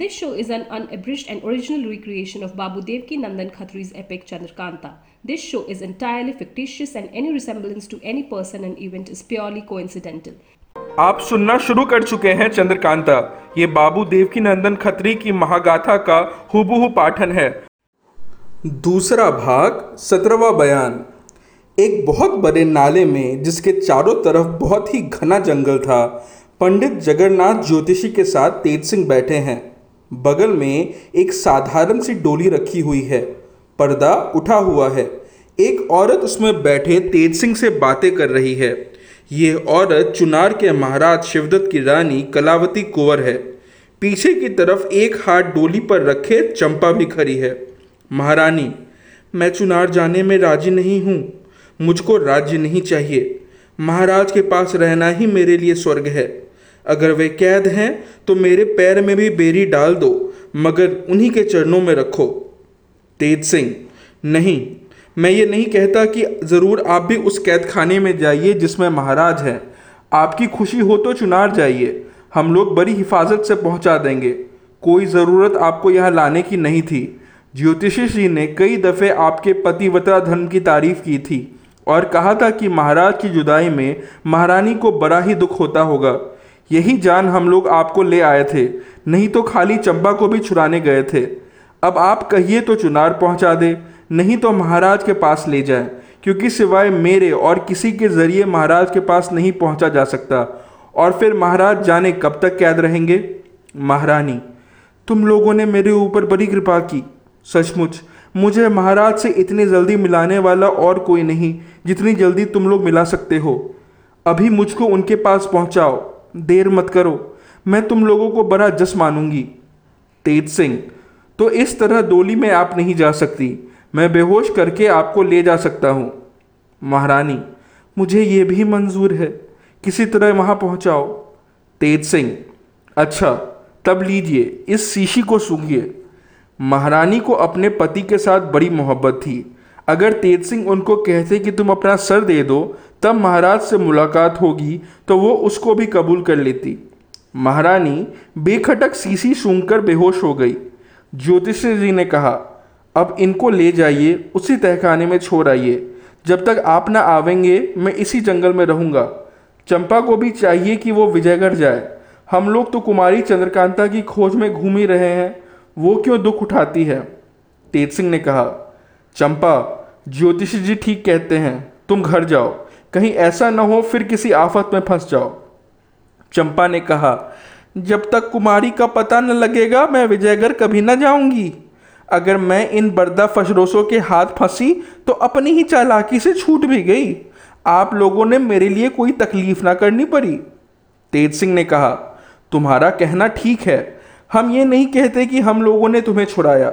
This show is an unabridged and original recreation of Babu Devki Nandan Khatri's epic Chandrakanta. This show is entirely fictitious and any resemblance to any person and event is purely coincidental. आप सुनना शुरू कर चुके हैं चंद्रकांता ये बाबू देवकी नंदन खत्री की महागाथा का हुबहू पाठन है दूसरा भाग सत्रहवा बयान एक बहुत बड़े नाले में जिसके चारों तरफ़ बहुत ही घना जंगल था पंडित जगन्नाथ ज्योतिषी के साथ तेज सिंह बैठे हैं बगल में एक साधारण सी डोली रखी हुई है। पर्दा उठा हुआ है। एक औरत उसमें बैठे तेज सिंह से बातें कर रही है। ये औरत चुनार के महाराज शिवदत्त की रानी कलावती कुंवर है। पीछे की तरफ़ एक हाथ डोली पर रखे चंपा भी खड़ी है। महारानी, मैं चुनार जाने में राज़ी नहीं हूँ। मुझको राज्य नहीं चाहिए। महाराज के पास रहना ही मेरे लिए स्वर्ग है। अगर वे कैद हैं तो मेरे पैर में भी बेरी डाल दो, मगर उन्हीं के चरणों में रखो। तेज सिंह, नहीं, मैं ये नहीं कहता कि ज़रूर आप भी उस कैद खाने में जाइए जिसमें महाराज हैं। आपकी खुशी हो तो चुनार जाइए, हम लोग बड़ी हिफाजत से पहुँचा देंगे। कोई ज़रूरत आपको यहाँ लाने की नहीं थी। ज्योतिषी जी ने कई दफ़े आपके पतिवता धर्म की तारीफ़ की थी और कहा था कि महाराज की जुदाई में महारानी को बड़ा ही दुख होता होगा। यही जान हम लोग आपको ले आए थे, नहीं तो खाली चंबा को भी छुड़ाने गए थे। अब आप कहिए तो चुनार पहुँचा दे, नहीं तो महाराज के पास ले जाए, क्योंकि सिवाय मेरे और किसी के ज़रिए महाराज के पास नहीं पहुँचा जा सकता। और फिर महाराज जाने कब तक कैद रहेंगे? महारानी, तुम लोगों ने मेरे ऊपर बड़ी कृपा की। सचमुच, मुझे महाराज से इतनी जल्दी मिलाने वाला और कोई नहीं, जितनी जल्दी तुम लोग मिला सकते हो। अभी मुझको उनके पास पहुंचाओ। देर मत करो। मैं तुम लोगों को बड़ा जस मानूँगी। तेज सिंह तो इस तरह डोली में आप नहीं जा सकती। मैं बेहोश करके आपको ले जा सकता हूँ। महारानी, मुझे ये भी मंजूर है। किसी तरह वहाँ पहुँचाओ। तेज सिंह अच्छा तब लीजिए, इस शीशी को सूंघिए। महारानी को अपने पति के साथ बड़ी मोहब्बत थी। अगर तेज सिंह उनको कहते कि तुम अपना सर दे दो तब महाराज से मुलाकात होगी तो वो उसको भी कबूल कर लेती। महारानी बेखटक सीसी सूंघकर बेहोश हो गई। ज्योतिषी जी ने कहा, अब इनको ले जाइए, उसी तहखाने में छोड़ आइए। जब तक आप ना आवेंगे, मैं इसी जंगल में रहूँगा। चंपा को भी चाहिए कि वो विजयगढ़ जाए। हम लोग तो कुमारी चंद्रकांता की खोज में घूम ही रहे हैं। वो क्यों दुख उठाती है? तेज सिंह ने कहा, चंपा, ज्योतिषी जी ठीक कहते हैं। तुम घर जाओ। कहीं ऐसा न हो, फिर किसी आफत में फंस जाओ। चंपा ने कहा, जब तक कुमारी का पता न लगेगा, मैं विजयगढ़ कभी न जाऊँगी। अगर मैं इन बर्दा फशरोसों के हाथ फंसी तो अपनी ही चालाकी से छूट भी गई। आप लोगों ने मेरे लिए कोई तकलीफ़ ना करनी पड़ी। तेज सिंह ने कहा, तुम्हारा कहना ठीक है। हम ये नहीं कहते कि हम लोगों ने तुम्हें छुड़ाया।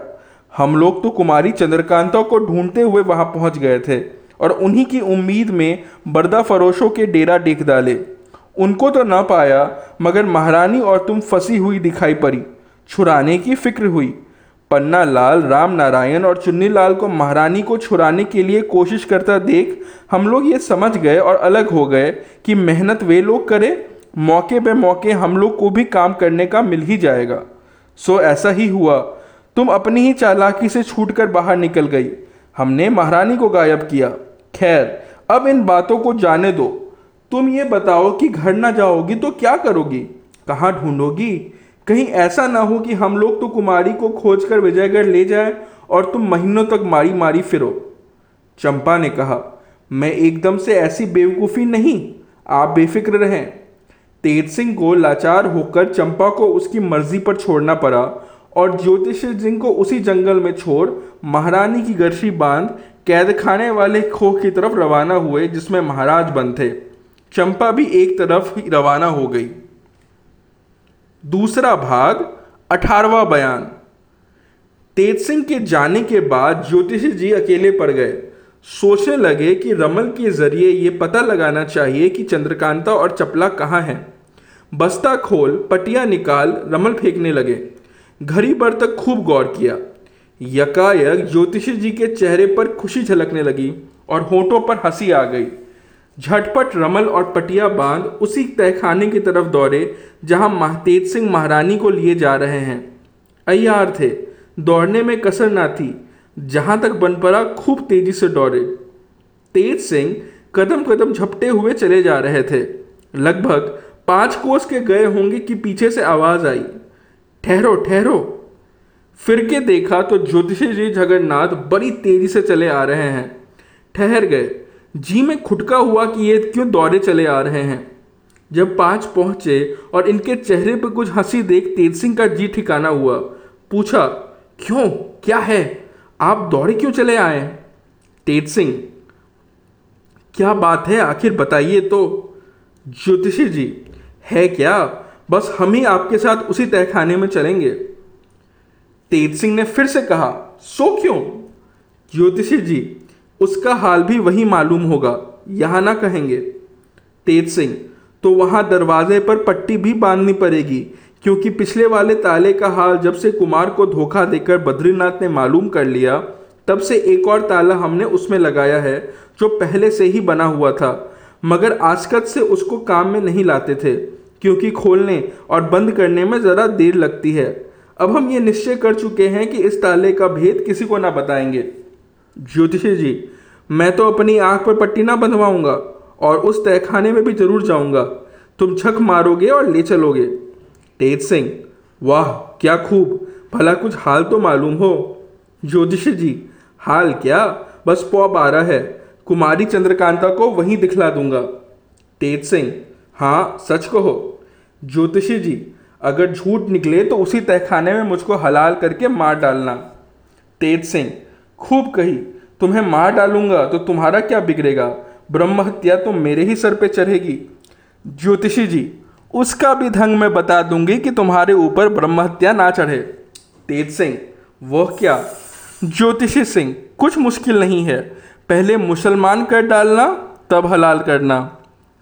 हम लोग तो कुमारी चंद्रकांता को ढूंढते हुए वहाँ पहुँच गए थे। और उन्हीं की उम्मीद में बर्दा फरोशों के डेरा डेक डाले। उनको तो ना पाया, मगर महारानी और तुम फंसी हुई दिखाई पड़ी। छुड़ाने की फ़िक्र हुई। पन्ना लाल, राम नारायण और चुन्नी लाल को महारानी को छुड़ाने के लिए कोशिश करता देख हम लोग ये समझ गए और अलग हो गए कि मेहनत वे लोग करें, मौके पे मौके हम लोग को भी काम करने का मिल ही जाएगा। सो ऐसा ही हुआ। तुम अपनी ही चालाकी से छूटकर बाहर निकल गई। हमने महारानी को गायब किया। खैर, अब इन बातों को जाने दो। तुम ये बताओ कि घर ना जाओगी तो क्या करोगी? कहाँ ढूंढोगी? कहीं ऐसा ना हो कि हम लोग तो कुमारी को खोज कर विजयगढ़ ले जाए और तुम महीनों तक मारी मारी फिरो। चंपा ने कहा, मैं एकदम से ऐसी बेवकूफ़ी नहीं, आप बेफिक्र रहें। तेज सिंह को लाचार होकर चंपा को उसकी मर्ज़ी पर छोड़ना पड़ा और ज्योतिष सिंह को उसी जंगल में छोड़ महारानी की गर्शी बाँध कैद खाने वाले खो की तरफ़ रवाना हुए, जिसमें महाराज बंद थे। चंपा भी एक तरफ़ ही रवाना हो गई। दूसरा भाग अठारवा बयान। तेज सिंह के जाने के बाद ज्योतिषी जी अकेले पड़ गए। सोचने लगे कि रमल के ज़रिए ये पता लगाना चाहिए कि चंद्रकांता और चपला कहाँ हैं। बस्ता खोल, पटिया निकाल रमल फेंकने लगे। घड़ी पर तक खूब गौर किया। यकायक ज्योतिषी जी के चेहरे पर खुशी झलकने लगी और होठों पर हँसी आ गई। झटपट रमल और पटिया बाँध उसी तहखाने की तरफ़ दौड़े, जहाँ महतेज सिंह महारानी को लिए जा रहे हैं। अयार थे। दौड़ने में कसर ना थी, जहाँ तक बन पड़ा खूब तेज़ी से दौड़े। तेज सिंह कदम कदम झपटे हुए चले जा रहे थे। लगभग पाँच कोस के गए होंगे कि पीछे से आवाज़ आई। ठहरो ठहरो। फिर के देखा तो ज्योतिषी जी जगन्नाथ बड़ी तेज़ी से चले आ रहे हैं। ठहर गए। जी में खुटका हुआ कि ये क्यों दौड़े चले आ रहे हैं? जब पाँच पहुँचे और इनके चेहरे पर कुछ हँसी देख तेज सिंह का जी ठिकाना हुआ। पूछा, क्यों? क्या है? आप दौड़े क्यों चले आए? तेज सिंह, क्या बात है? आखिर बताइए तो। ज्योतिषी जी, है क्या? बस हम ही आपके साथ उसी तहखाने में चलेंगे। तेज सिंह ने फिर से कहा, सो क्यों? ज्योतिषी जी, उसका हाल भी वही मालूम होगा, यहाँ ना कहेंगे। तेज सिंह तो वहाँ दरवाजे पर पट्टी भी बांधनी पड़ेगी, क्योंकि पिछले वाले ताले का हाल जब से कुमार को धोखा देकर बद्रीनाथ ने मालूम कर लिया, तब से एक और ताला हमने उसमें लगाया है, जो पहले से ही बना हुआ था, मगर आजकत से उसको काम में नहीं लाते थे। क्योंकि खोलने और बंद करने में ज़रा देर लगती है। अब हम ये निश्चय कर चुके हैं कि इस ताले का भेद किसी को ना बताएँगे। ज्योतिषी जी, मैं तो अपनी आँख पर पट्टी ना बंधवाऊँगा और उस तहखाने में भी ज़रूर जाऊँगा। तुम छक मारोगे और ले चलोगे। तेज सिंह, वाह, क्या खूब। भला कुछ हाल तो मालूम हो। ज्योतिषी जी, हाल क्या? बस पौ बारह है। कुमारी चंद्रकांता को वहीं दिखला दूँगा। तेज सिंह हाँ सच कहो। ज्योतिषी जी, अगर झूठ निकले तो उसी तहखाने में मुझको हलाल करके मार डालना। तेज सिंह, खूब कही, तुम्हें मार डालूँगा तो तुम्हारा क्या बिगड़ेगा? ब्रह्म हत्या तो मेरे ही सर पे चढ़ेगी। ज्योतिषी जी, उसका भी ढंग मैं बता दूँगी कि तुम्हारे ऊपर ब्रह्म हत्या ना चढ़े। तेज सिंह, वह क्या? ज्योतिषी सिंह, कुछ मुश्किल नहीं है। पहले मुसलमान कर डालना, तब हलाल करना।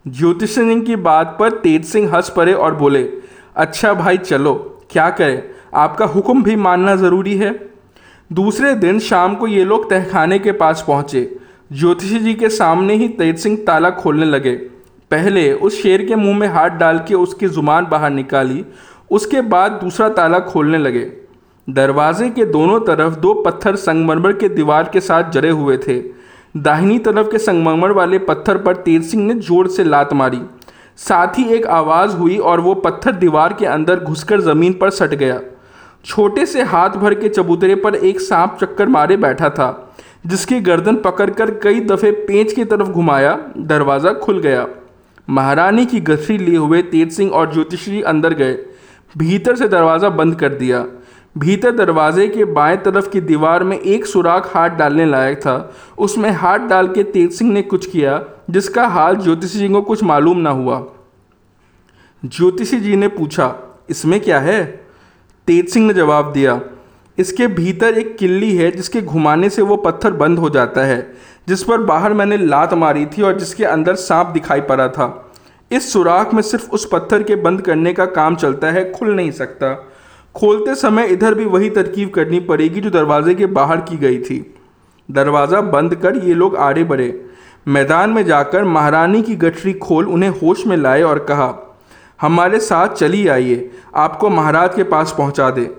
ज्योतिष सिंह की बात पर तेज सिंह हंस पड़े और बोले अच्छा भाई, चलो, क्या करें? आपका हुक्म भी मानना ज़रूरी है। दूसरे दिन शाम को ये लोग तहखाने के पास पहुँचे। ज्योतिषी जी के सामने ही तेज सिंह ताला खोलने लगे। पहले उस शेर के मुँह में हाथ डाल के उसकी ज़ुबान बाहर निकाली, उसके बाद दूसरा ताला खोलने लगे। दरवाजे के दोनों तरफ़ दो पत्थर संगमरमर के दीवार के साथ जड़े हुए थे। दाहिनी तरफ़ के संगमरमर वाले पत्थर पर तेज सिंह ने ज़ोर से लात मारी। साथ ही एक आवाज़ हुई और वो पत्थर दीवार के अंदर घुसकर ज़मीन पर सट गया। छोटे से हाथ भर के चबूतरे पर एक सांप चक्कर मारे बैठा था, जिसकी गर्दन पकड़कर कई दफ़े पेंच की तरफ़ घुमाया, दरवाज़ा खुल गया। महारानी की गठरी लिए हुए तेज सिंह और ज्योतिषी अंदर गए, भीतर से दरवाज़ा बंद कर दिया। भीतर दरवाजे के बाएँ तरफ़ की दीवार में एक सुराख हाथ डालने लायक था। उसमें हाथ डाल के तेज सिंह ने कुछ किया, जिसका हाल ज्योतिषी जी को कुछ मालूम ना हुआ। ज्योतिषी जी ने पूछा, इसमें क्या है? तेज सिंह ने जवाब दिया, इसके भीतर एक किल्ली है, जिसके घुमाने से वो पत्थर बंद हो जाता है, जिस पर बाहर मैंने लात मारी थी और जिसके अंदर सांप दिखाई पड़ा था। इस सुराख में सिर्फ़ उस पत्थर के बंद करने का काम चलता है, खुल नहीं सकता। खोलते समय इधर भी वही तरकीब करनी पड़ेगी जो दरवाजे के बाहर की गई थी। दरवाज़ा बंद कर ये लोग आड़े बढ़े। मैदान में जाकर महारानी की गठरी खोल उन्हें होश में लाए और कहा, हमारे साथ चली आइए, आपको महाराज के पास पहुँचा दे।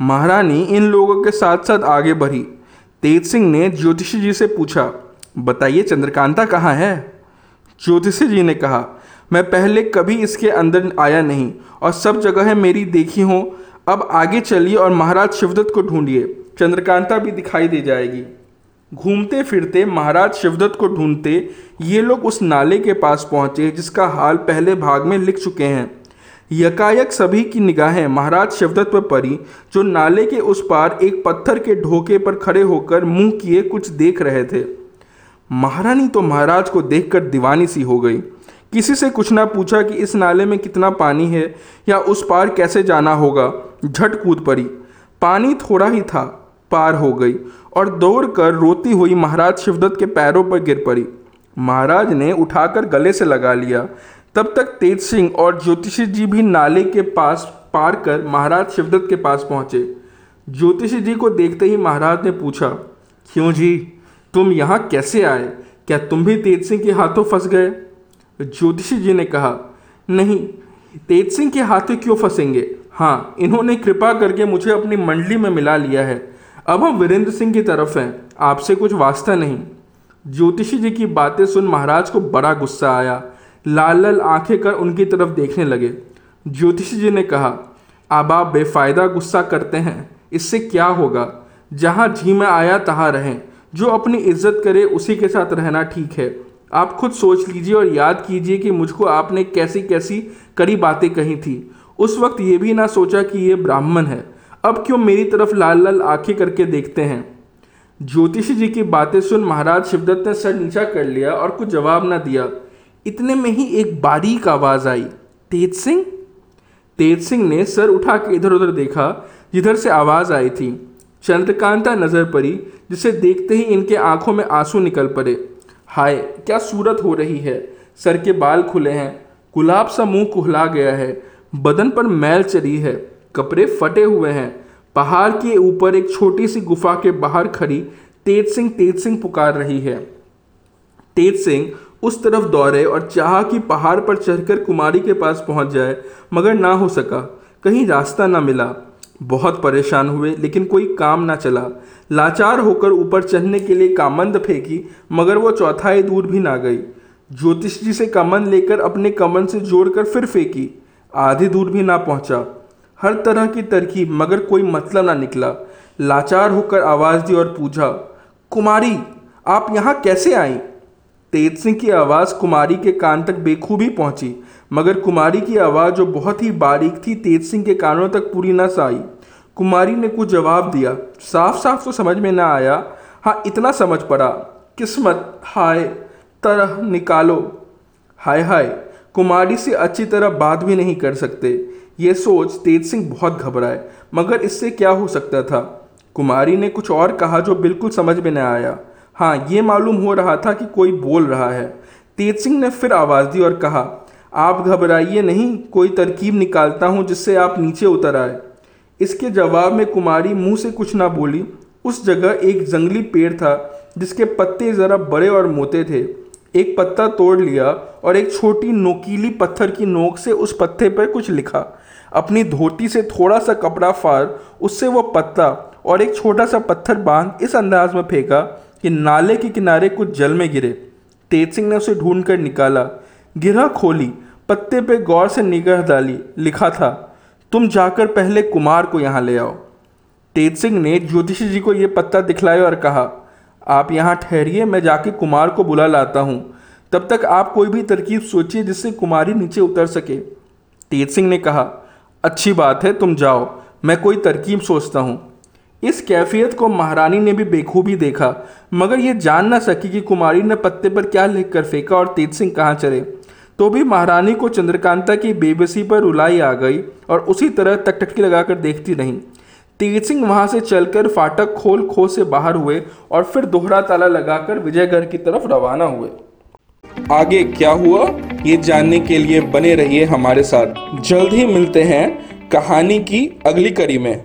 महारानी इन लोगों के साथ साथ आगे बढ़ी। तेज सिंह ने ज्योतिषी जी से पूछा, बताइए चंद्रकांता कहाँ है? ज्योतिषी जी ने कहा, मैं पहले कभी इसके अंदर आया नहीं और सब जगह मेरी देखी हो। अब आगे चलिए और महाराज शिवदत्त को ढूंढिए। चंद्रकांता भी दिखाई दे जाएगी। घूमते फिरते महाराज शिवदत्त को ढूंढते, ये लोग उस नाले के पास पहुँचे जिसका हाल पहले भाग में लिख चुके हैं। यकायक सभी की निगाहें महाराज शिवदत्त पर पड़ी, जो नाले के उस पार एक पत्थर के ढोके पर खड़े होकर मुँह किए कुछ देख रहे थे। महारानी तो महाराज को देखकर दीवानी सी हो गई। किसी से कुछ ना पूछा कि इस नाले में कितना पानी है या उस पार कैसे जाना होगा। झट कूद पड़ी। पानी थोड़ा ही था, पार हो गई और दौड़ कर रोती हुई महाराज शिवदत्त के पैरों पर गिर पड़ी। महाराज ने उठाकर गले से लगा लिया। तब तक तेज सिंह और ज्योतिषी जी भी नाले के पास पार कर महाराज शिवदत्त के पास पहुँचे। ज्योतिषी जी को देखते ही महाराज ने पूछा, क्यों जी? तुम यहाँ कैसे आए? क्या तुम भी तेज सिंह के हाथों फंस गए? ज्योतिषी जी ने कहा, नहीं, तेज सिंह के हाथों क्यों फंसेंगे? हाँ इन्होंने कृपा करके मुझे अपनी मंडली में मिला लिया है। अब हम वीरेंद्र सिंह की तरफ़ हैं, आपसे कुछ वास्ता नहीं। ज्योतिषी जी की बातें सुन महाराज को बड़ा गुस्सा आया। लाल लाल आँखें कर उनकी तरफ़ देखने लगे। ज्योतिषी जी ने कहा, अब आप बेफायदा गुस्सा करते हैं। इससे क्या होगा? जहाँ जी में आया, तहाँ रहें। जो अपनी इज़्ज़त करे, उसी के साथ रहना ठीक है। आप खुद सोच लीजिए और याद कीजिए कि मुझको आपने कैसी कैसी कड़ी बातें कही थी। उस वक्त ये भी ना सोचा कि ये ब्राह्मण है। अब क्यों मेरी तरफ़ लाल लाल आँखें करके देखते हैं? ज्योतिषी जी की बातें सुन महाराज शिवदत्त ने सर नीचा कर लिया और कुछ जवाब ना दिया। इतने में ही एक बारीक आवाज़ आई। तेज सिंह? तेज सिंह ने सर उठा के इधर उधर देखा, जिधर से आवाज़ आई थी। चंद्रकांता नज़र पड़ी, जिसे देखते ही इनके आँखों में आँसू निकल पड़े। हाय, क्या सूरत हो रही है? सर के बाल खुले हैं। गुलाब सा मुँह कुहला गया है। बदन पर मैल चढ़ी है। कपड़े फटे हुए हैं। पहाड़ के ऊपर एक छोटी सी गुफा के बाहर खड़ी तेज सिंह तेज सिंह पुकार रही है। तेज सिंह उस तरफ़ दौड़े और चाहा कि पहाड़ पर चढ़कर कुमारी के पास पहुँच जाए, मगर ना हो सका। कहीं रास्ता ना मिला। बहुत परेशान हुए, लेकिन कोई काम ना चला। लाचार होकर ऊपर चढ़ने के लिए कामंद फेंकी, मगर वो चौथाई दूर भी ना गई। ज्योतिष जी से कमन लेकर अपने कमन से जोड़कर फिर फेंकी। आधी दूर भी ना पहुँचा। हर तरह की तरकीब, मगर कोई मतलब ना निकला। लाचार होकर आवाज़ दी और पूछा, कुमारी, आप यहाँ कैसे आई? तेज सिंह की आवाज़ कुमारी के कान तक बेखूबी पहुँची। मगर कुमारी की आवाज़ जो बहुत ही बारीक थी, तेज सिंह के कानों तक पूरी न आई कुमारी ने कुछ जवाब दिया। साफ़ साफ़ तो समझ में ना आया। हाँ इतना समझ पड़ा। किस्मत, हाय, तरह निकालो। हाय हाय, कुमारी से अच्छी तरह बात भी नहीं कर सकते। ये सोच तेज सिंह बहुत घबराए, मगर इससे क्या हो सकता था? कुमारी ने कुछ और कहा जो बिल्कुल समझ में न आया। हाँ ये मालूम हो रहा था कि कोई बोल रहा है। तेज सिंह ने फिर आवाज़ दी और कहा आप घबराइए नहीं, कोई तरकीब निकालता हूँ जिससे आप नीचे उतर आए। इसके जवाब में कुमारी मुँह से कुछ ना बोली। उस जगह एक जंगली पेड़ था, जिसके पत्ते ज़रा बड़े और मोटे थे। एक पत्ता तोड़ लिया और एक छोटी नोकीली पत्थर की नोक से उस पत्ते पर कुछ लिखा। अपनी धोती से थोड़ा सा कपड़ा फाड़, उससे वो पत्ता और एक छोटा सा पत्थर बाँध इस अंदाज में फेंका कि नाले के किनारे कुछ जल में गिरे। तेज सिंह ने उसे ढूंढ कर निकाला। गिरा खोली पत्ते पे गौर से निगाह डाली, लिखा था, तुम जाकर पहले कुमार को यहाँ ले आओ। तेज सिंह ने ज्योतिषी जी को ये पत्ता दिखलाया और कहा, आप यहाँ ठहरिए, मैं जाके कुमार को बुला लाता हूँ। तब तक आप कोई भी तरकीब सोचिए जिससे कुमारी नीचे उतर सके। तेज सिंह ने कहा, अच्छी बात है, तुम जाओ, मैं कोई तरकीब सोचता हूँ। इस कैफियत को महारानी ने भी बेखूबी देखा, मगर ये जान ना सकी कि कुमारी ने पत्ते पर क्या लिख कर फेंका और तेज सिंह कहाँ चले तो भी महारानी को चंद्रकांता की बेबसी पर रुलाई आ गई और उसी तरह तकटकी लगाकर देखती रहीं। तेज सिंह वहाँ से चलकर फाटक खोल खो से बाहर हुए और फिर दोहरा ताला लगाकर विजयगढ़ की तरफ़ रवाना हुए। आगे क्या हुआ, ये जानने के लिए बने रहिए हमारे साथ। जल्द ही मिलते हैं कहानी की अगली कड़ी में।